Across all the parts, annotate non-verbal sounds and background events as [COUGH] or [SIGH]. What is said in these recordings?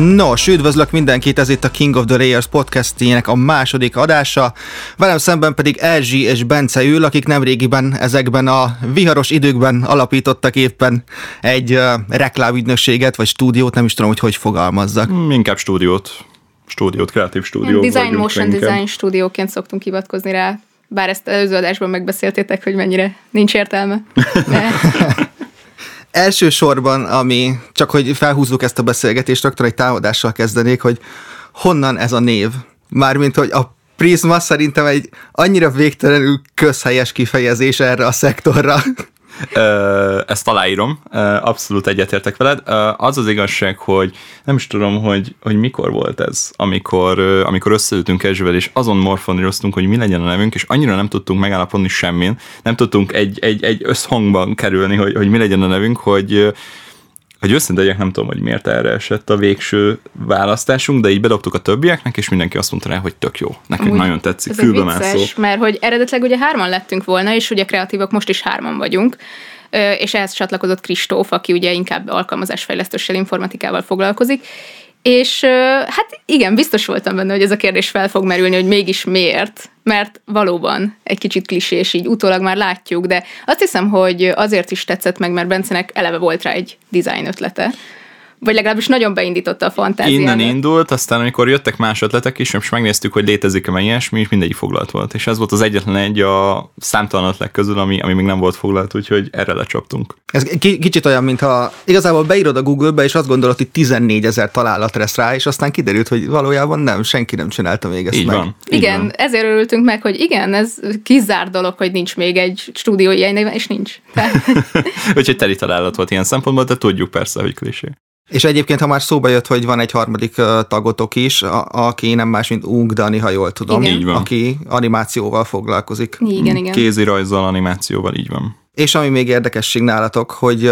Nos, üdvözlök mindenkit, ez itt a King of the Layers podcastjének a második adása. Velem szemben pedig Erzsi és Bence ül, akik nemrégiben ezekben a viharos időkben alapítottak éppen egy uh, reklámügynökséget, vagy stúdiót, nem is tudom, hogy hogy fogalmazzak. Mm, inkább stúdiót. Stúdiót, kreatív stúdió. Design Motion inkább. Design stúdióként szoktunk hivatkozni rá, bár ezt előző adásban megbeszéltétek, hogy mennyire nincs értelme. [LAUGHS] De... Elsősorban, ami csak hogy felhúzzuk ezt a beszélgetést, rögtön egy támadással kezdenék, hogy honnan ez a név? Mármint, hogy a Prisma szerintem egy annyira végtelenül közhelyes kifejezés erre a szektorra. Ezt aláírom, abszolút egyetértek veled. Az az igazság, hogy nem is tudom, hogy, hogy mikor volt ez, amikor, amikor összeültünk Ezsvel, és azon morfoníroztunk, hogy mi legyen a nevünk, és annyira nem tudtunk megállapodni semmin, nem tudtunk egy, egy, egy összhangban kerülni, hogy, hogy mi legyen a nevünk, hogy hogy őszintén nem tudom, hogy miért erre esett a végső választásunk, de így bedobtuk a többieknek, és mindenki azt mondta rá, hogy tök jó. Nekünk nagyon tetszik, fülbe vicces, mert hogy eredetileg ugye hárman lettünk volna, és ugye kreatívak most is hárman vagyunk, és ehhez csatlakozott Kristóf, aki ugye inkább alkalmazásfejlesztéssel, informatikával foglalkozik, és hát igen, biztos voltam benne, hogy ez a kérdés fel fog merülni, hogy mégis miért, mert valóban egy kicsit klisés, így utólag már látjuk, de azt hiszem, hogy azért is tetszett meg, mert Bencenek eleve volt rá egy design ötlete vagy legalábbis nagyon beindította a fantáziát. Innen indult, aztán amikor jöttek más ötletek is, és megnéztük, hogy létezik-e ilyesmi, és mindegyik foglalt volt. És ez volt az egyetlen egy a számtalan ötlet közül, ami, ami még nem volt foglalt, úgyhogy erre lecsaptunk. Ez kicsit olyan, mintha igazából beírod a Google-be, és azt gondolod, hogy 14 ezer találat lesz rá, és aztán kiderült, hogy valójában nem, senki nem csinálta még ezt így meg. Van, igen, van. ezért örültünk meg, hogy igen, ez kizár dolog, hogy nincs még egy stúdió ilyen, és nincs. [LAUGHS] [LAUGHS] Úgyhogy teli találat volt ilyen szempontból, de tudjuk persze, hogy klisé. És egyébként, ha már szóba jött, hogy van egy harmadik tagotok is, a, aki nem más, mint Ung Dani, ha jól tudom, igen. Így van. aki animációval foglalkozik. Igen, igen. Kézirajzzal, animációval, így van. És ami még érdekesség nálatok, hogy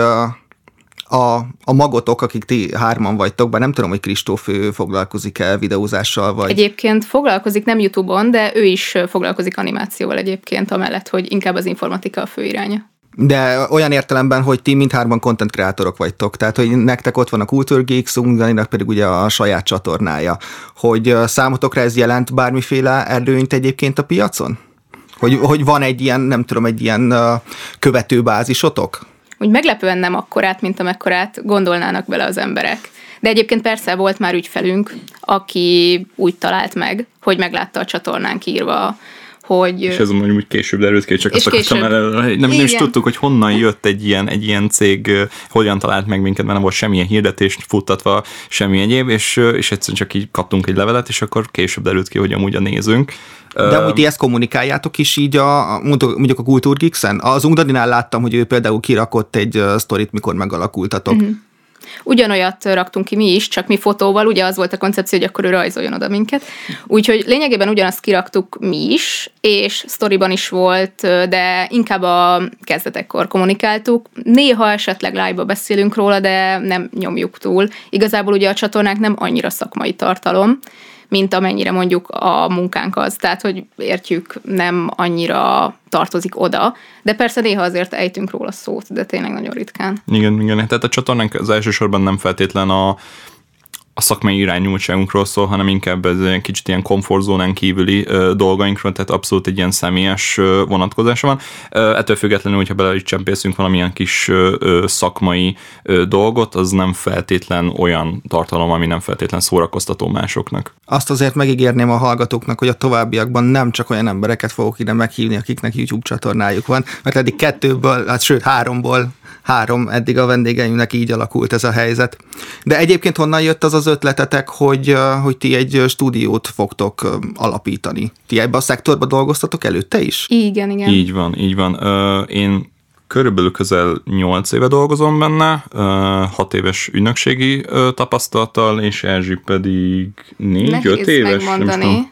a, a magotok, akik ti hárman vagytok, bár nem tudom, hogy Kristóf ő foglalkozik-e videózással, vagy... Egyébként foglalkozik, nem YouTube-on, de ő is foglalkozik animációval egyébként, amellett, hogy inkább az informatika a fő iránya. De olyan értelemben, hogy ti mindhárman content kreatorok vagytok, tehát hogy nektek ott van a Culture Geek, Daninak pedig ugye a saját csatornája. Hogy számotokra ez jelent bármiféle előnyt egyébként a piacon? Hogy, hogy van egy ilyen, nem tudom, egy ilyen követőbázisotok? Úgy meglepően nem akkorát, mint amekkorát gondolnának bele az emberek. De egyébként persze volt már ügyfelünk, aki úgy talált meg, hogy meglátta a csatornánk írva hogy... És ez mondjuk úgy később derült ki, csak azt akartam el, nem, nem is tudtuk, hogy honnan jött egy ilyen, egy ilyen cég, hogyan talált meg minket, mert nem volt semmilyen hirdetés futtatva, semmi egyéb, és, és egyszerűen csak így kaptunk egy levelet, és akkor később derült ki, hogy amúgy a nézünk. De amúgy ti ezt kommunikáljátok is így a, mondjuk a Kultúrgixen? Az Ungdaninál láttam, hogy ő például kirakott egy sztorit, mikor megalakultatok. Mm-hmm. Ugyanolyat raktunk ki mi is, csak mi fotóval, ugye az volt a koncepció, hogy akkor ő rajzoljon oda minket. Úgyhogy lényegében ugyanazt kiraktuk mi is, és sztoriban is volt, de inkább a kezdetekkor kommunikáltuk. Néha esetleg live-ba beszélünk róla, de nem nyomjuk túl. Igazából ugye a csatornák nem annyira szakmai tartalom, mint amennyire mondjuk a munkánk az. Tehát, hogy értjük, nem annyira tartozik oda, de persze néha azért ejtünk róla szót, de tényleg nagyon ritkán. Igen, igen. Tehát a csatornánk az elsősorban nem feltétlen a a szakmai irányultságunkról szól, hanem inkább ez egy kicsit ilyen komfortzónán kívüli dolgainkról, tehát abszolút egy ilyen személyes ö, vonatkozása van. Ettől függetlenül, hogyha bele is csempészünk valamilyen kis ö, szakmai dolgot, az nem feltétlen olyan tartalom, ami nem feltétlen szórakoztató másoknak. Azt azért megígérném a hallgatóknak, hogy a továbbiakban nem csak olyan embereket fogok ide meghívni, akiknek YouTube csatornájuk van, mert eddig kettőből, hát sőt háromból három eddig a vendégeimnek így alakult ez a helyzet. De egyébként honnan jött az az ötletetek, hogy, hogy ti egy stúdiót fogtok alapítani? Ti ebbe a szektorba dolgoztatok előtte is? Igen, igen. Így van, így van. Én körülbelül közel 8 éve dolgozom benne, 6 éves ügynökségi tapasztalattal, és Erzsi pedig 4-5 éves. Megmondani.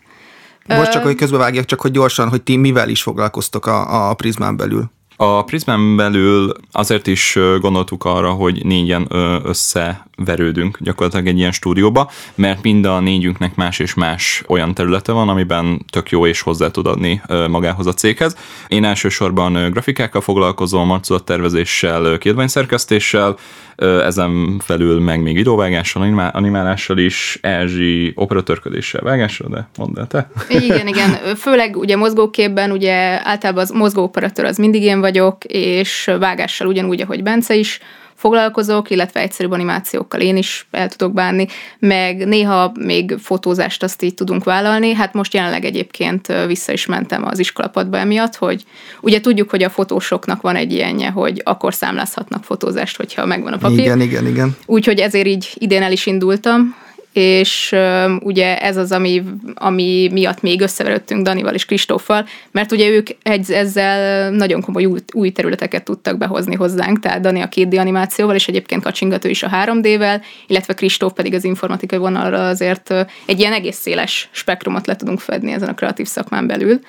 Most csak, hogy közbevágjak, csak hogy gyorsan, hogy ti mivel is foglalkoztok a, a Prizmán belül. A Prismán belül azért is gondoltuk arra, hogy négyen össze verődünk gyakorlatilag egy ilyen stúdióba, mert mind a négyünknek más és más olyan területe van, amiben tök jó és hozzá tud adni magához a céghez. Én elsősorban grafikákkal foglalkozom, arculattervezéssel, kiadványszerkesztéssel, ezen felül meg még videóvágással, animálással is, Erzsi operatőrködéssel, vágással, de mondd el te. Igen, igen. Főleg ugye mozgóképben, ugye általában az mozgóoperatőr az mindig én vagyok, és vágással ugyanúgy, ahogy Bence is, foglalkozok, illetve egyszerűbb animációkkal én is el tudok bánni, meg néha még fotózást azt így tudunk vállalni. Hát most jelenleg egyébként vissza is mentem az iskolapadba emiatt, hogy ugye tudjuk, hogy a fotósoknak van egy ilyenje, hogy akkor számlázhatnak fotózást, hogyha megvan a papír. Igen, igen, igen. Úgyhogy ezért így idén el is indultam, és ugye ez az, ami, ami miatt még összeverődtünk Danival és Kristóffal, mert ugye ők egy, ezzel nagyon komoly új, új területeket tudtak behozni hozzánk, tehát Dani a 2D animációval, és egyébként kacsingatő is a 3D-vel, illetve Kristóf pedig az informatikai vonalra azért egy ilyen egész széles spektrumot le tudunk fedni ezen a kreatív szakmán belül.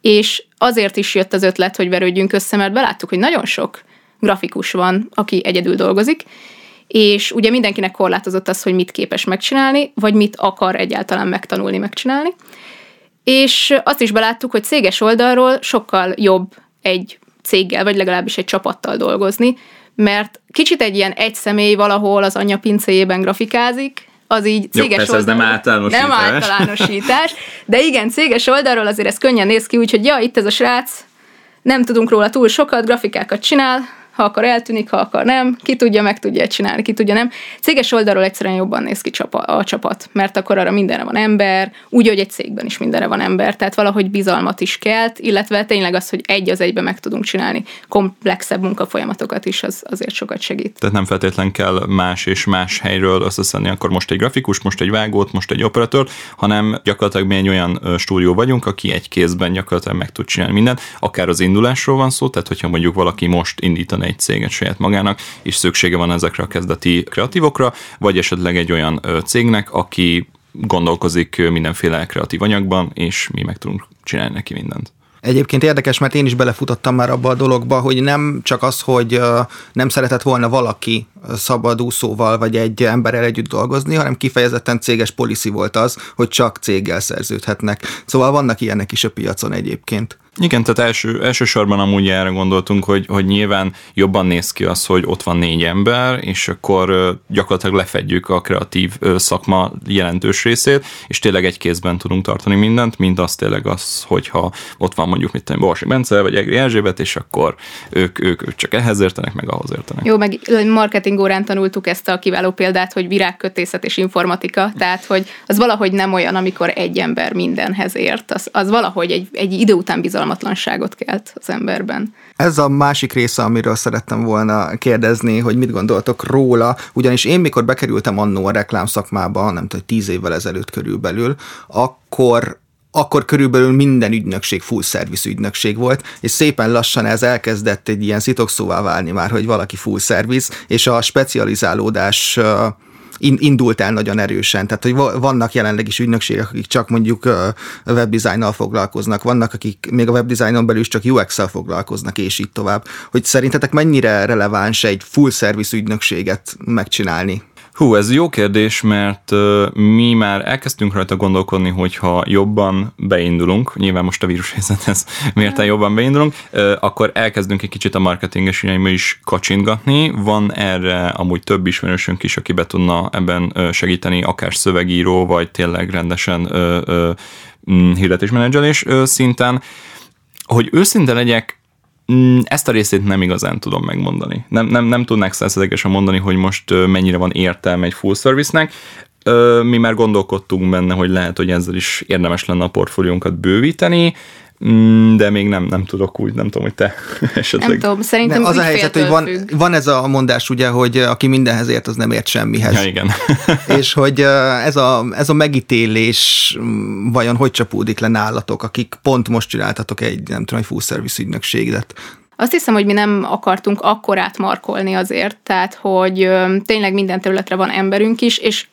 És azért is jött az ötlet, hogy verődjünk össze, mert beláttuk, hogy nagyon sok grafikus van, aki egyedül dolgozik, és ugye mindenkinek korlátozott az, hogy mit képes megcsinálni, vagy mit akar egyáltalán megtanulni megcsinálni. És azt is beláttuk, hogy céges oldalról sokkal jobb egy céggel, vagy legalábbis egy csapattal dolgozni, mert kicsit egy ilyen egy személy valahol az anyja pincéjében grafikázik, az így céges Jó, oldalról, ez nem általánosítás. Nem általánosítás, de igen, céges oldalról azért ez könnyen néz ki, úgyhogy ja, itt ez a srác, nem tudunk róla túl sokat, grafikákat csinál, ha akar eltűnik, ha akar nem, ki tudja, meg tudja csinálni, ki tudja nem. Céges oldalról egyszerűen jobban néz ki a csapat, mert akkor arra mindenre van ember, úgy, hogy egy cégben is mindenre van ember, tehát valahogy bizalmat is kelt, illetve tényleg az, hogy egy az egybe meg tudunk csinálni komplexebb munkafolyamatokat is, az azért sokat segít. Tehát nem feltétlen kell más és más helyről összeszedni, akkor most egy grafikus, most egy vágót, most egy operatőr, hanem gyakorlatilag mi egy olyan stúdió vagyunk, aki egy kézben gyakorlatilag meg tud csinálni mindent, akár az indulásról van szó, tehát hogyha mondjuk valaki most indítan egy céget saját magának, és szüksége van ezekre a kezdeti kreatívokra, vagy esetleg egy olyan cégnek, aki gondolkozik mindenféle kreatív anyagban, és mi meg tudunk csinálni neki mindent. Egyébként érdekes, mert én is belefutottam már abba a dologba, hogy nem csak az, hogy nem szeretett volna valaki szabadúszóval vagy egy emberrel együtt dolgozni, hanem kifejezetten céges policy volt az, hogy csak céggel szerződhetnek. Szóval vannak ilyenek is a piacon egyébként. Igen, tehát első, elsősorban amúgy erre gondoltunk, hogy, hogy nyilván jobban néz ki az, hogy ott van négy ember, és akkor gyakorlatilag lefedjük a kreatív szakma jelentős részét, és tényleg egy kézben tudunk tartani mindent, mint az tényleg az, hogyha ott van mondjuk mit tudom, Borsi Bence, vagy Egri Erzsébet, és akkor ők, ők, ők csak ehhez értenek, meg ahhoz értenek. Jó, meg marketing órán tanultuk ezt a kiváló példát, hogy virágkötészet és informatika, tehát hogy az valahogy nem olyan, amikor egy ember mindenhez ért, az, az valahogy egy, egy idő után bizony bizalmatlanságot kelt az emberben. Ez a másik része, amiről szerettem volna kérdezni, hogy mit gondoltok róla, ugyanis én mikor bekerültem annó a reklám szakmába, nem tudom, tíz évvel ezelőtt körülbelül, akkor akkor körülbelül minden ügynökség full service ügynökség volt, és szépen lassan ez elkezdett egy ilyen szitokszóvá válni már, hogy valaki full service, és a specializálódás indult el nagyon erősen. Tehát, hogy vannak jelenleg is ügynökségek, akik csak mondjuk webdesignnal foglalkoznak, vannak, akik még a webdesignon belül is csak UX-szel foglalkoznak, és így tovább. Hogy szerintetek mennyire releváns egy full service ügynökséget megcsinálni? Hú, ez jó kérdés, mert mi már elkezdtünk rajta gondolkodni, hogyha jobban beindulunk, nyilván most a vírus helyzethez mérten jobban beindulunk, akkor elkezdünk egy kicsit a marketinges irányba is kacsintgatni. Van erre amúgy több ismerősünk is, aki be tudna ebben segíteni, akár szövegíró, vagy tényleg rendesen uh, hirdetésmenedzselés szinten. Hogy őszinte legyek, Mm, ezt a részét nem igazán tudom megmondani. Nem, nem, nem tudnák százszerzegesen mondani, hogy most mennyire van értelme egy full service-nek. Mi már gondolkodtunk benne, hogy lehet, hogy ezzel is érdemes lenne a portfóliónkat bővíteni, Mm, de még nem, nem tudok úgy, nem tudom, hogy te [LAUGHS] esetleg. Nem tudom, szerintem nem, az a helyzet, hogy van, van ez a mondás ugye, hogy aki mindenhez ért, az nem ért semmihez. Ja, igen. [LAUGHS] és hogy ez a, ez a megítélés mm, vajon hogy csapódik le nálatok, akik pont most csináltatok egy, nem tudom, egy full service ügynökséget? Azt hiszem, hogy mi nem akartunk akkorát markolni azért, tehát hogy tényleg minden területre van emberünk is, és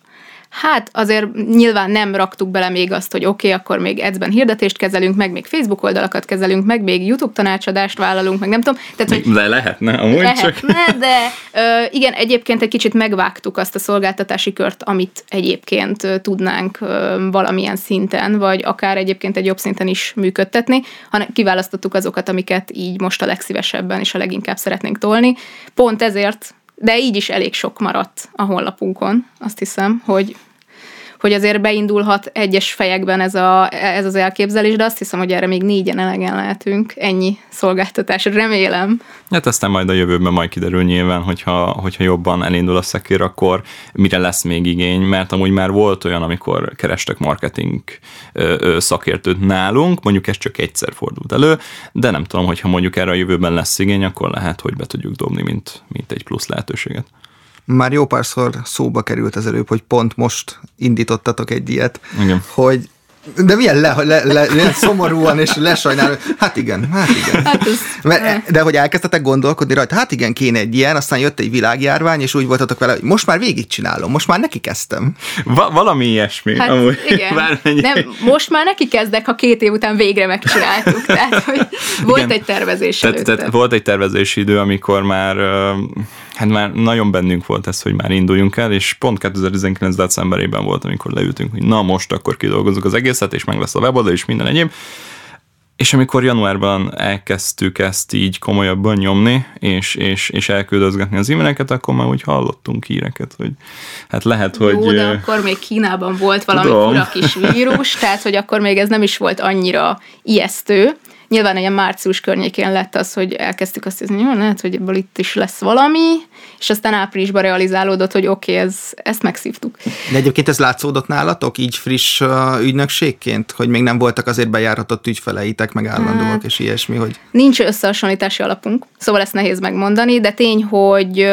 Hát azért nyilván nem raktuk bele még azt, hogy oké, okay, akkor még ads hirdetést kezelünk, meg még Facebook oldalakat kezelünk, meg még YouTube tanácsadást vállalunk, meg nem tudom. Tehát, hogy de lehetne, amúgy lehetne, csak. de ö, igen, egyébként egy kicsit megvágtuk azt a szolgáltatási kört, amit egyébként tudnánk ö, valamilyen szinten, vagy akár egyébként egy jobb szinten is működtetni, hanem kiválasztottuk azokat, amiket így most a legszívesebben és a leginkább szeretnénk tolni. Pont ezért de így is elég sok maradt a honlapunkon, azt hiszem, hogy hogy azért beindulhat egyes fejekben ez, a, ez az elképzelés, de azt hiszem, hogy erre még négyen elegen lehetünk. Ennyi szolgáltatás, remélem. Hát aztán majd a jövőben majd kiderül nyilván, hogyha, hogyha jobban elindul a szekér, akkor mire lesz még igény, mert amúgy már volt olyan, amikor kerestek marketing szakértőt nálunk, mondjuk ez csak egyszer fordult elő, de nem tudom, hogyha mondjuk erre a jövőben lesz igény, akkor lehet, hogy be tudjuk dobni, mint, mint egy plusz lehetőséget. Már jó párszor szóba került az előbb, hogy pont most indítottatok egy ilyet, Igen. hogy de milyen, le, le, le, le, szomorúan és lesajnáló. Hát igen, hát igen. Hát ez, Mert, de hogy elkezdtetek gondolkodni rajta, hát igen, kéne egy ilyen, aztán jött egy világjárvány, és úgy voltatok vele, hogy most már végigcsinálom, most már neki kezdtem. Va- valami ilyesmi. Hát amúgy. igen. [LAUGHS] Nem, most már neki kezdek, ha két év után végre megcsináltuk. Tehát, hogy volt igen. egy tervezés tehát, tehát volt egy tervezési idő, amikor már hát már nagyon bennünk volt ez, hogy már induljunk el, és pont 2019. decemberében volt, amikor leültünk, hogy na most akkor kidolgozunk az egészet, és meg lesz a weboldal, és minden egyéb. És amikor januárban elkezdtük ezt így komolyabban nyomni, és, és, és elküldözgetni az e-maileket, akkor már úgy hallottunk híreket, hogy hát lehet, Jó, hogy... de akkor még Kínában volt valami tudom. fura kis vírus, tehát hogy akkor még ez nem is volt annyira ijesztő. Nyilván ilyen március környékén lett az, hogy elkezdtük azt hiszem, hogy lehet, hogy ebből itt is lesz valami, és aztán áprilisban realizálódott, hogy oké, okay, ez, ezt megszívtuk. De egyébként ez látszódott nálatok így friss ügynökségként, hogy még nem voltak azért bejáratott ügyfeleitek, meg állandóak hát, és ilyesmi, hogy... Nincs összehasonlítási alapunk, szóval ezt nehéz megmondani, de tény, hogy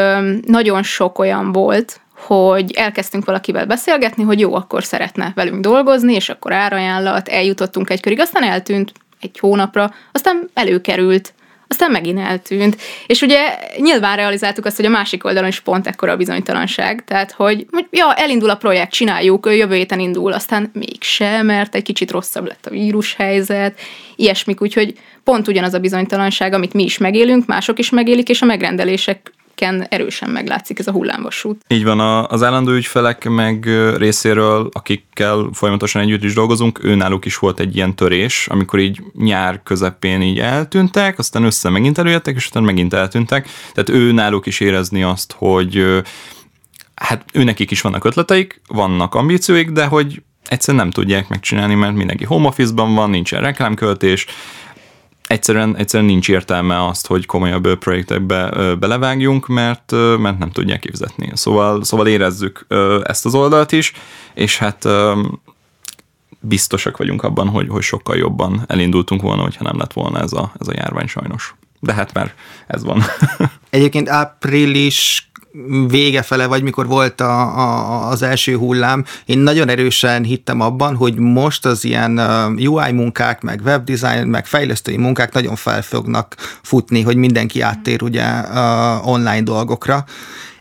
nagyon sok olyan volt, hogy elkezdtünk valakivel beszélgetni, hogy jó, akkor szeretne velünk dolgozni, és akkor árajánlat, eljutottunk egy körig, aztán eltűnt, egy hónapra, aztán előkerült, aztán megint eltűnt. És ugye nyilván realizáltuk azt, hogy a másik oldalon is pont ekkora a bizonytalanság. Tehát, hogy, hogy ja, elindul a projekt, csináljuk, jövő héten indul, aztán mégsem, mert egy kicsit rosszabb lett a vírushelyzet, ilyesmik, úgyhogy pont ugyanaz a bizonytalanság, amit mi is megélünk, mások is megélik, és a megrendelések ken erősen meglátszik ez a hullámvasút. Így van, az állandó ügyfelek meg részéről, akikkel folyamatosan együtt is dolgozunk, őnáluk is volt egy ilyen törés, amikor így nyár közepén így eltűntek, aztán össze megint előjöttek, és aztán megint eltűntek. Tehát ő náluk is érezni azt, hogy hát őnekik is vannak ötleteik, vannak ambícióik, de hogy egyszerűen nem tudják megcsinálni, mert mindenki home office-ban van, nincsen reklámköltés, egyszerűen, egyszerűen nincs értelme azt, hogy komolyabb projektekbe belevágjunk, mert, mert nem tudják kifizetni. Szóval, szóval érezzük ezt az oldalt is, és hát biztosak vagyunk abban, hogy, hogy sokkal jobban elindultunk volna, hogyha nem lett volna ez a, ez a járvány sajnos. De hát már ez van. [LAUGHS] Egyébként április vége fele, vagy mikor volt a, a, az első hullám, én nagyon erősen hittem abban, hogy most az ilyen UI munkák, meg webdesign, meg fejlesztői munkák nagyon fel fognak futni, hogy mindenki áttér ugye online dolgokra,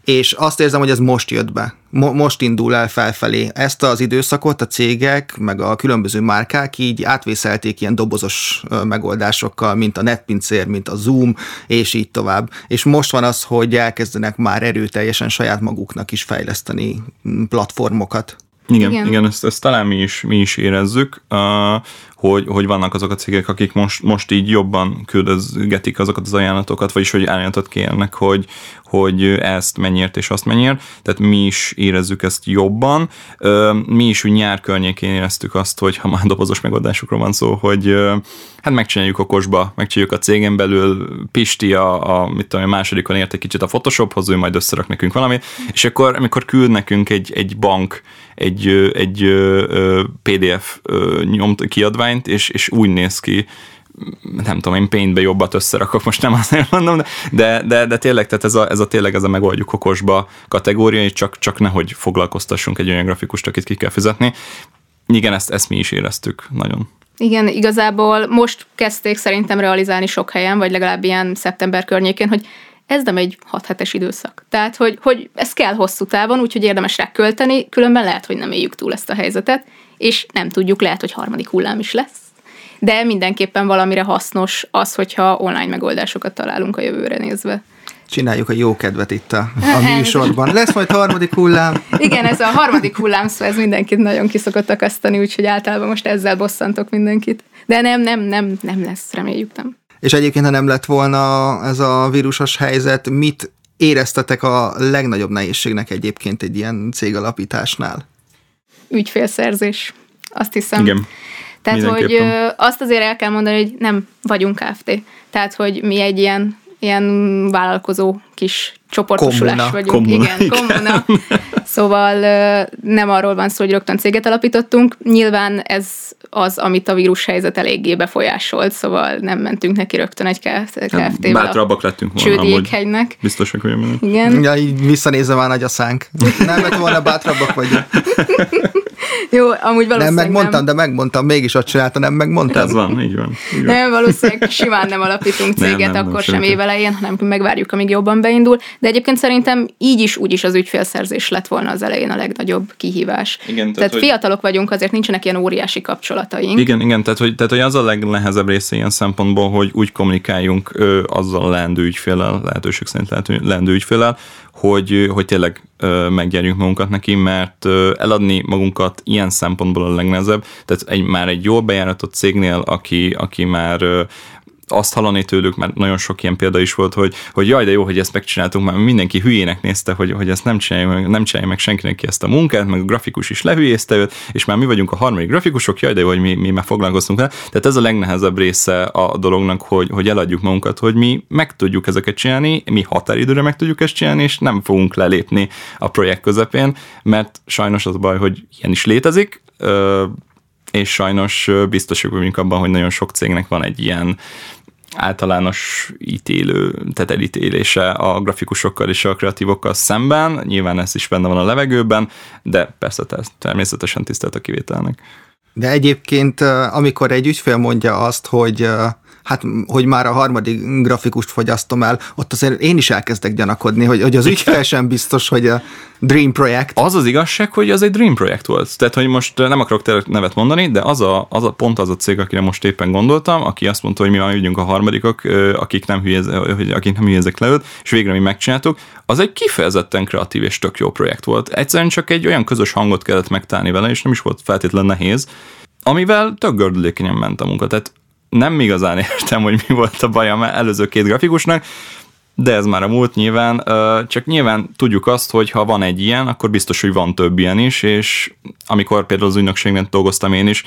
és azt érzem, hogy ez most jött be. Mo- most indul el felfelé. Ezt az időszakot a cégek, meg a különböző márkák így átvészelték ilyen dobozos megoldásokkal, mint a netpincér, mint a Zoom, és így tovább. És most van az, hogy elkezdenek már erőteljesen saját maguknak is fejleszteni platformokat. Igen, igen, igen ezt, ezt talán mi is, mi is érezzük, uh, hogy, hogy vannak azok a cégek, akik most, most így jobban küldözgetik azokat az ajánlatokat, vagyis hogy ajánlatot kérnek, hogy, hogy ezt mennyiért és azt mennyiért, tehát mi is érezzük ezt jobban. Mi is úgy nyár környékén éreztük azt, hogy ha már dobozos megoldásokról van szó, hogy hát megcsináljuk okosba, megcsináljuk a cégen belül, Pisti a, a, mit tudom, a másodikon ért egy kicsit a Photoshophoz, ő majd összerak nekünk valamit, és akkor, amikor küld nekünk egy, egy bank egy, egy PDF nyomt kiadványt, és, és úgy néz ki, nem tudom, én paintbe jobbat összerakok, most nem azt mondom, de, de, de tényleg, tehát ez a, ez a tényleg ez a megoldjuk okosba kategória, és csak, csak nehogy foglalkoztassunk egy olyan grafikust, akit ki kell fizetni. Igen, ezt, ezt mi is éreztük nagyon. Igen, igazából most kezdték szerintem realizálni sok helyen, vagy legalább ilyen szeptember környékén, hogy ez nem egy 6 hetes időszak. Tehát, hogy, hogy ez kell hosszú távon, úgyhogy érdemes rá költeni, különben lehet, hogy nem éljük túl ezt a helyzetet, és nem tudjuk, lehet, hogy harmadik hullám is lesz. De mindenképpen valamire hasznos az, hogyha online megoldásokat találunk a jövőre nézve. Csináljuk a jó kedvet itt a, a [LAUGHS] műsorban. Lesz majd harmadik hullám. Igen, ez a harmadik hullám, szóval ez mindenkit nagyon kiszokott akasztani, úgyhogy általában most ezzel bosszantok mindenkit. De nem, nem, nem, nem lesz, reméljük nem. És egyébként, ha nem lett volna ez a vírusos helyzet, mit éreztetek a legnagyobb nehézségnek egyébként egy ilyen cégalapításnál? Ügyfélszerzés, azt hiszem. Igen. Tehát, hogy azt azért el kell mondani, hogy nem vagyunk Kft. Tehát, hogy mi egy ilyen, ilyen vállalkozó kis csoportosulás Kommuna. vagyunk. Kommuna, igen, igen. kommuna. Szóval nem arról van szó, hogy rögtön céget alapítottunk. Nyilván ez az, amit a vírus helyzet eléggé befolyásolt, szóval nem mentünk neki rögtön egy Kft-vel. Hát Bátrabbak lettünk volna amúgy. Csődjékhegynek. Biztosak vagyok benne. Igen. Ja, így visszanézve már nagy a szánk. Nem lett volna bátrabbak vagyunk. [LAUGHS] Jó, amúgy valószínűleg Nem megmondtam, nem. de megmondtam, mégis ott csinálta, nem megmondtam. Ez van, így van. Így van. Nem, valószínűleg simán nem alapítunk Nem, céget, nem, nem, akkor sem semmiképp. évelején, hanem megvárjuk, amíg jobban beindul. De egyébként szerintem így is, úgy is az ügyfélszerzés lett volna az elején a legnagyobb kihívás. Igen, tehát, tehát hogy- fiatalok vagyunk, azért nincsenek ilyen óriási kapcsolataink. Igen, igen, tehát hogy, tehát hogy az a legnehezebb része ilyen szempontból, hogy úgy kommunikáljunk ö, azzal a leendő ügyféllel, lehetőség szerint lehető, leendő ügyféllel, hogy, hogy tényleg meggyerjünk magunkat neki, mert eladni magunkat ilyen szempontból a legnehezebb, tehát egy, már egy jól bejáratott cégnél, aki, aki már azt hallani tőlük, mert nagyon sok ilyen példa is volt, hogy, hogy jaj, de jó, hogy ezt megcsináltunk, már mindenki hülyének nézte, hogy, hogy ezt nem csinálja, meg, nem csinálja meg senkinek ki ezt a munkát, meg a grafikus is lehülyézte őt, és már mi vagyunk a harmadik grafikusok, jaj, de jó, hogy mi, mi már foglalkoztunk vele. Tehát ez a legnehezebb része a dolognak, hogy, hogy eladjuk magunkat, hogy mi meg tudjuk ezeket csinálni, mi határidőre meg tudjuk ezt csinálni, és nem fogunk lelépni a projekt közepén, mert sajnos az a baj, hogy ilyen is létezik, és sajnos biztosak vagyunk abban, hogy nagyon sok cégnek van egy ilyen általános ítélő, tehát elítélése a grafikusokkal és a kreatívokkal szemben. Nyilván ez is benne van a levegőben, de persze te- természetesen tisztelt a kivételnek. De egyébként, amikor egy ügyfél mondja azt, hogy hát, hogy már a harmadik grafikust fogyasztom el, ott azért én is elkezdek gyanakodni, hogy, hogy az ügyfél sem biztos, hogy a Dream projekt. Az az igazság, hogy az egy dream projekt volt. Tehát, hogy most nem akarok nevet mondani, de az a, az a pont az a cég, akire most éppen gondoltam, aki azt mondta, hogy mi már ügyünk a harmadikok, ö, akik nem, hülyez, hogy akik nem hülyezek le őt, és végre mi megcsináltuk, az egy kifejezetten kreatív és tök jó projekt volt. Egyszerűen csak egy olyan közös hangot kellett megtalálni vele, és nem is volt feltétlenül nehéz, amivel tök gördülékenyen ment a munka. Tehát nem igazán [LAUGHS] értem, hogy mi volt a baj a előző két grafikusnak, de ez már a múlt nyilván, csak nyilván tudjuk azt, hogy ha van egy ilyen, akkor biztos, hogy van több ilyen is, és amikor például az ügynökségben dolgoztam én is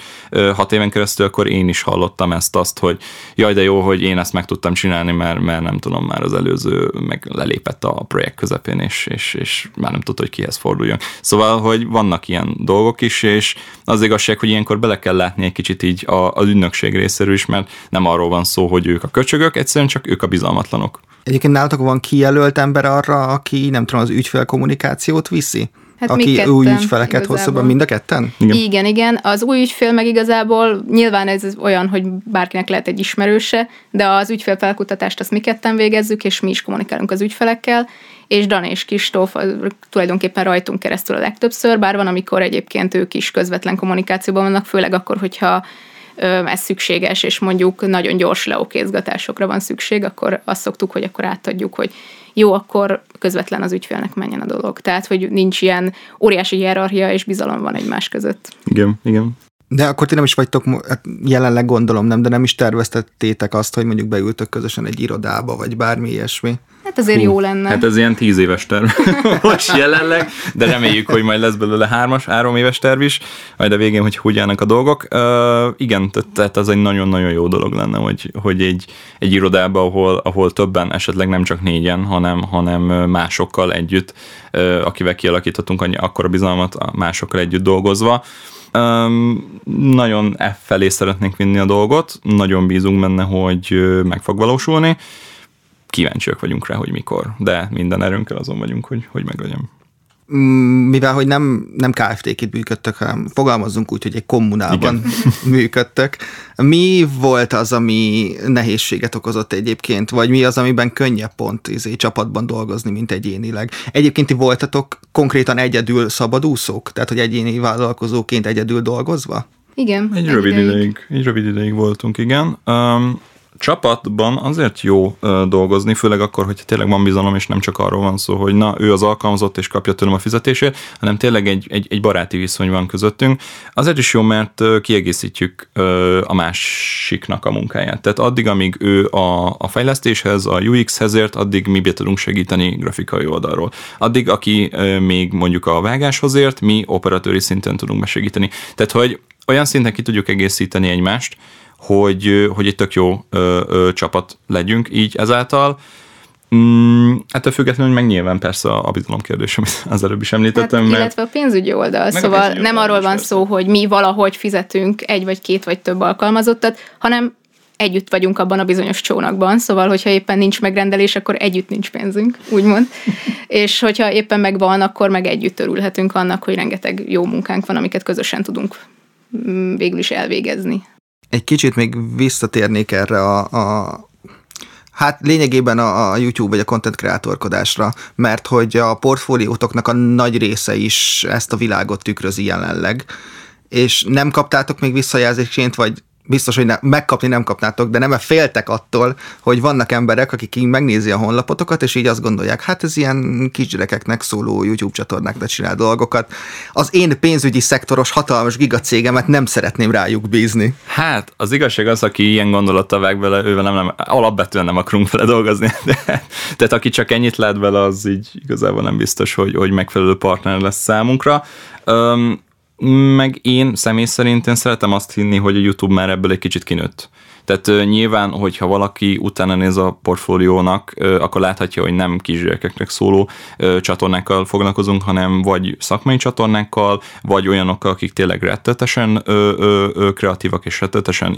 hat éven keresztül, akkor én is hallottam ezt azt, hogy jaj, de jó, hogy én ezt meg tudtam csinálni, mert, mert nem tudom, már az előző meg lelépett a projekt közepén, és, és, és már nem tudta, hogy kihez forduljon. Szóval, hogy vannak ilyen dolgok is, és az igazság, hogy ilyenkor bele kell látni egy kicsit így az ügynökség részéről is, mert nem arról van szó, hogy ők a köcsögök, egyszerűen csak ők a bizalmatlanok. Egyébként nálatok van kijelölt ember arra, aki nem tudom, az ügyfél kommunikációt viszi? Hát aki ketten, új ügyfeleket igazából. be, mind a ketten? Igen. Igen. igen. Az új ügyfél meg igazából nyilván ez olyan, hogy bárkinek lehet egy ismerőse, de az ügyfélfelkutatást azt mi ketten végezzük, és mi is kommunikálunk az ügyfelekkel, és Dan és Kistóf az tulajdonképpen rajtunk keresztül a legtöbbször, bár van, amikor egyébként ők is közvetlen kommunikációban vannak, főleg akkor, hogyha ez szükséges, és mondjuk nagyon gyors leokézgatásokra van szükség, akkor azt szoktuk, hogy akkor átadjuk, hogy jó, akkor közvetlen az ügyfélnek menjen a dolog. Tehát, hogy nincs ilyen óriási hierarchia, és bizalom van egymás között. Igen, igen. De akkor ti nem is vagytok, hát jelenleg gondolom nem, de nem is terveztettétek azt, hogy mondjuk beültök közösen egy irodába, vagy bármi ilyesmi. Hát azért jó lenne. Hát ez ilyen tíz éves terv [LAUGHS] most jelenleg, de reméljük, hogy majd lesz belőle hármas, három éves terv is, majd a végén, hogy hogy állnak a dolgok. Uh, igen, tehát- ez egy nagyon-nagyon jó dolog lenne, hogy, hogy egy, egy irodába, ahol, ahol többen, esetleg nem csak négyen, hanem, hanem másokkal együtt, uh, akivel kialakíthatunk annyi akkora bizalmat, a másokkal együtt dolgozva, Um, nagyon e felé szeretnénk vinni a dolgot, nagyon bízunk benne, hogy meg fog valósulni. Kíváncsiak vagyunk rá, hogy mikor, de minden erőnkkel azon vagyunk, hogy, hogy meglegyen. mivel hogy nem, nem KFT-k itt működtek, hanem fogalmazzunk úgy, hogy egy kommunálban Igen. [LAUGHS] működtek. Mi volt az, ami nehézséget okozott egyébként, vagy mi az, amiben könnyebb pont izé, csapatban dolgozni, mint egyénileg? Egyébként ti voltatok konkrétan egyedül szabadúszók? Tehát, hogy egyéni vállalkozóként egyedül dolgozva? Igen. Egy, egy rövid ideig. ideig. Egy rövid ideig voltunk, igen. Um, csapatban azért jó dolgozni, főleg akkor, hogyha tényleg van bizalom, és nem csak arról van szó, hogy na, ő az alkalmazott, és kapja tőlem a fizetését, hanem tényleg egy, egy, egy baráti viszony van közöttünk. Azért is jó, mert kiegészítjük a másiknak a munkáját. Tehát addig, amíg ő a, a fejlesztéshez, a UX-hez ért, addig mi be tudunk segíteni grafikai oldalról. Addig, aki még mondjuk a vágáshoz ért, mi operatőri szinten tudunk besegíteni. Tehát, hogy olyan szinten ki tudjuk egészíteni egymást, hogy, hogy egy tök jó ö, ö, csapat legyünk így ezáltal. Mm, ettől függetlenül, hogy meg nyilván persze a, bizalom kérdés, amit az előbb is említettem. Hát, mert... Illetve a pénzügyi oldal, meg szóval pénzügyi nem arról van persze. szó, hogy mi valahogy fizetünk egy vagy két vagy több alkalmazottat, hanem együtt vagyunk abban a bizonyos csónakban, szóval hogyha éppen nincs megrendelés, akkor együtt nincs pénzünk, úgymond. [LAUGHS] és hogyha éppen megvan, akkor meg együtt örülhetünk annak, hogy rengeteg jó munkánk van, amiket közösen tudunk mm, végül is elvégezni egy kicsit még visszatérnék erre a, a Hát lényegében a, a YouTube vagy a content kreatorkodásra, mert hogy a portfóliótoknak a nagy része is ezt a világot tükrözi jelenleg, és nem kaptátok még visszajelzésként, vagy biztos, hogy ne, megkapni nem kapnátok, de nem féltek attól, hogy vannak emberek, akik így megnézi a honlapotokat, és így azt gondolják, hát ez ilyen kisgyerekeknek szóló YouTube csatornákra csinál dolgokat. Az én pénzügyi szektoros hatalmas gigacégemet nem szeretném rájuk bízni. Hát, az igazság az, aki ilyen gondolata vág vele, ővel nem, nem, alapvetően nem akarunk vele dolgozni. [LAUGHS] De, tehát aki csak ennyit lát vele, az így igazából nem biztos, hogy, hogy megfelelő partner lesz számunkra. Um, meg én személy szerint én szeretem azt hinni, hogy a YouTube már ebből egy kicsit kinőtt. Tehát nyilván, hogyha valaki utána néz a portfóliónak, akkor láthatja, hogy nem kisgyerekeknek szóló csatornákkal foglalkozunk, hanem vagy szakmai csatornákkal, vagy olyanokkal, akik tényleg rettetesen kreatívak és rettetesen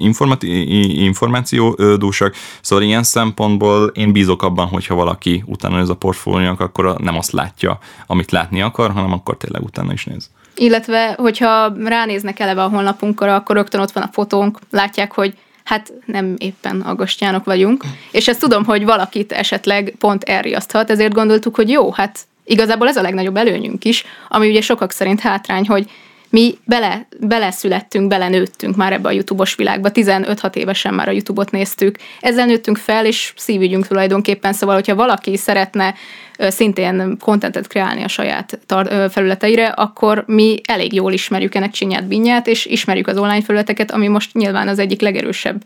információdúsak. Szóval ilyen szempontból én bízok abban, hogyha valaki utána néz a portfóliónak, akkor nem azt látja, amit látni akar, hanem akkor tényleg utána is néz. Illetve, hogyha ránéznek eleve a honlapunkra, akkor rögtön ott van a fotónk, látják, hogy hát nem éppen agostjánok vagyunk, és ezt tudom, hogy valakit esetleg pont elriaszthat, ezért gondoltuk, hogy jó, hát igazából ez a legnagyobb előnyünk is, ami ugye sokak szerint hátrány, hogy mi bele, beleszülettünk, belenőttünk már ebbe a YouTube-os világba, 15-6 évesen már a YouTube-ot néztük, ezzel nőttünk fel, és szívügyünk tulajdonképpen, szóval, hogyha valaki szeretne szintén kontentet kreálni a saját tar- felületeire, akkor mi elég jól ismerjük ennek csinyát, binyát, és ismerjük az online felületeket, ami most nyilván az egyik legerősebb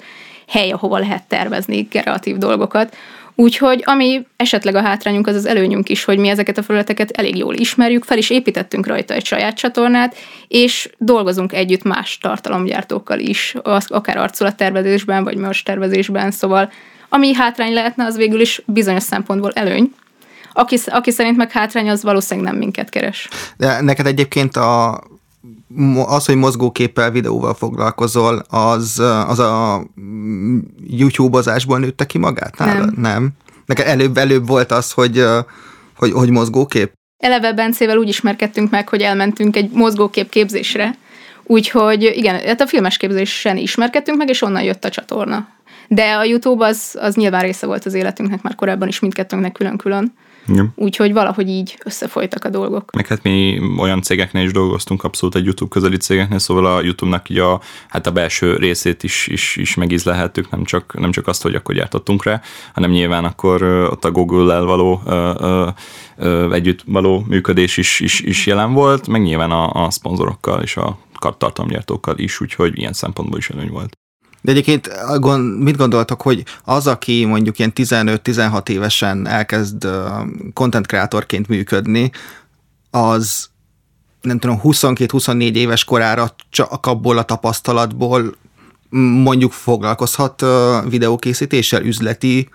hely, ahova lehet tervezni kreatív dolgokat. Úgyhogy ami esetleg a hátrányunk, az az előnyünk is, hogy mi ezeket a felületeket elég jól ismerjük, fel is építettünk rajta egy saját csatornát, és dolgozunk együtt más tartalomgyártókkal is, akár arculattervezésben, vagy más tervezésben, szóval ami hátrány lehetne, az végül is bizonyos szempontból előny, aki, aki szerint meg hátrány, az valószínűleg nem minket keres. De neked egyébként a az, hogy mozgóképpel, videóval foglalkozol, az, az a YouTube-ozásból nőtte ki magát? Nem. nem. Neked előbb, előbb volt az, hogy, hogy, hogy mozgókép? Eleve Bencével úgy ismerkedtünk meg, hogy elmentünk egy mozgókép képzésre, úgyhogy igen, hát a filmes képzésen ismerkedtünk meg, és onnan jött a csatorna. De a YouTube az, az nyilván része volt az életünknek már korábban is mindkettőnknek külön-külön. Ja. Úgyhogy valahogy így összefolytak a dolgok. Meg hát mi olyan cégeknél is dolgoztunk, abszolút egy YouTube közeli cégeknél, szóval a YouTube-nak így a, hát a belső részét is, is, is megízlehettük, nem csak, nem csak azt, hogy akkor gyártottunk rá, hanem nyilván akkor ott a Google-lel való ö, ö, ö, együtt való működés is, is, is jelen volt, meg nyilván a, a szponzorokkal és a tartalomgyártókkal is, úgyhogy ilyen szempontból is előny volt. De egyébként mit gondoltok, hogy az, aki mondjuk ilyen 15-16 évesen elkezd content kreatorként működni, az nem tudom, 22-24 éves korára csak abból a tapasztalatból mondjuk foglalkozhat videókészítéssel, üzleti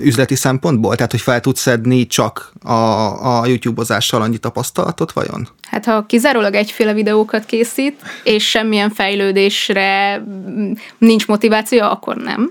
üzleti szempontból? Tehát, hogy fel tudsz szedni csak a, a YouTube-ozással annyi tapasztalatot, vajon? Hát, ha kizárólag egyféle videókat készít, és semmilyen fejlődésre nincs motiváció, akkor nem.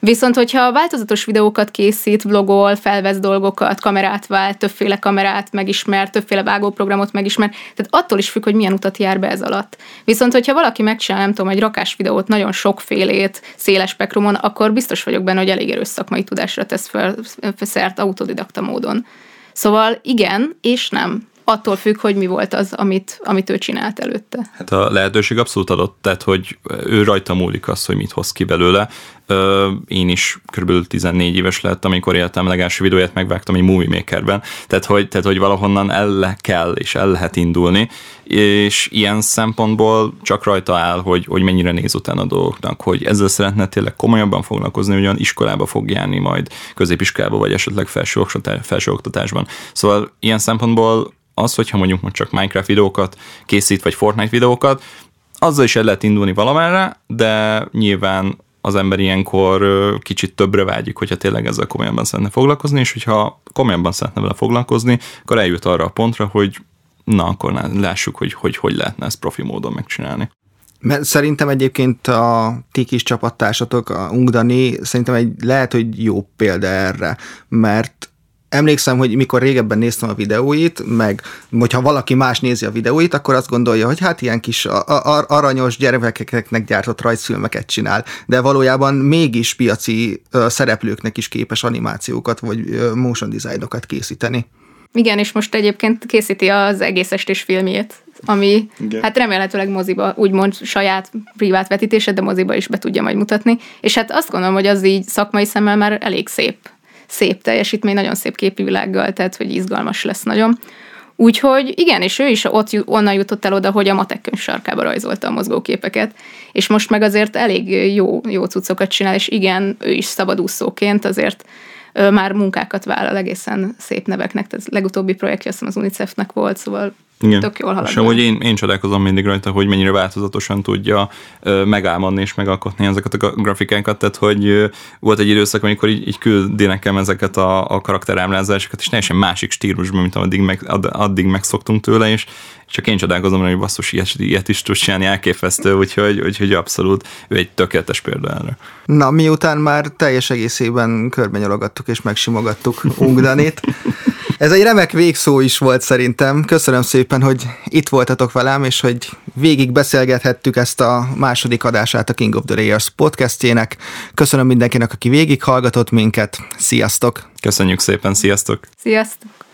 Viszont, hogyha változatos videókat készít, vlogol, felvesz dolgokat, kamerát vált, többféle kamerát megismer, többféle vágóprogramot megismer, tehát attól is függ, hogy milyen utat jár be ez alatt. Viszont, hogyha valaki megcsinál, nem tudom, egy rakás videót, nagyon sokfélét, széles spektrumon, akkor biztos vagyok benne, hogy elég erős szakmai tudásra tesz fel, szert autodidakta módon. Szóval igen és nem attól függ, hogy mi volt az, amit, amit ő csinált előtte. Hát a lehetőség abszolút adott, tehát hogy ő rajta múlik az, hogy mit hoz ki belőle. Én is kb. 14 éves lettem, amikor életem legelső videóját megvágtam egy Movie Makerben, tehát hogy, tehát hogy valahonnan el kell és el lehet indulni, és ilyen szempontból csak rajta áll, hogy, hogy mennyire néz utána a dolgoknak, hogy ezzel szeretne tényleg komolyabban foglalkozni, ugyan iskolába fog járni majd, középiskolába, vagy esetleg felső, felső oktatásban. Szóval ilyen szempontból az, hogyha mondjuk most csak Minecraft videókat készít, vagy Fortnite videókat, azzal is el lehet indulni valamerre, de nyilván az ember ilyenkor kicsit többre vágyik, hogyha tényleg ezzel komolyabban szeretne foglalkozni, és hogyha komolyabban szeretne vele foglalkozni, akkor eljut arra a pontra, hogy na, akkor lássuk, hogy hogy, hogy lehetne ezt profi módon megcsinálni. Mert szerintem egyébként a ti kis csapattársatok, a Ungdani, szerintem egy lehet, hogy jó példa erre, mert emlékszem, hogy mikor régebben néztem a videóit, meg hogyha valaki más nézi a videóit, akkor azt gondolja, hogy hát ilyen kis aranyos gyermekeknek gyártott rajzfilmeket csinál, de valójában mégis piaci szereplőknek is képes animációkat vagy motion designokat készíteni. Igen, és most egyébként készíti az egész estés filmjét, ami Igen. hát remélhetőleg moziba, úgymond saját privát vetítése, de moziba is be tudja majd mutatni. És hát azt gondolom, hogy az így szakmai szemmel már elég szép szép teljesítmény, nagyon szép képvilággal, tehát hogy izgalmas lesz nagyon. Úgyhogy igen, és ő is ott onnan jutott el oda, hogy a matek könyv sarkába rajzolta a mozgóképeket, és most meg azért elég jó, jó cuccokat csinál, és igen, ő is szabadúszóként azért már munkákat vállal egészen szép neveknek, tehát legutóbbi projektje azt az UNICEF-nek volt, szóval igen. Tök jól halad. És amúgy én, én csodálkozom mindig rajta, hogy mennyire változatosan tudja ö, megálmodni és megalkotni ezeket a grafikákat, tehát hogy ö, volt egy időszak, amikor így, így küldi nekem ezeket a, a karakterámlázásokat, és teljesen másik stílusban, mint addig, meg, add, addig megszoktunk tőle, és csak én csodálkozom, hogy basszus, ilyet, ilyet is tud csinálni, elképesztő, úgyhogy, úgyhogy abszolút ő egy tökéletes példa erre. Na, miután már teljes egészében körbenyalogattuk és megsimogattuk Ungdanit, ez egy remek végszó is volt szerintem. Köszönöm szépen, hogy itt voltatok velem, és hogy végig beszélgethettük ezt a második adását a King of the Rayers podcastjének. Köszönöm mindenkinek, aki végig hallgatott minket. Sziasztok! Köszönjük szépen, sziasztok! Sziasztok!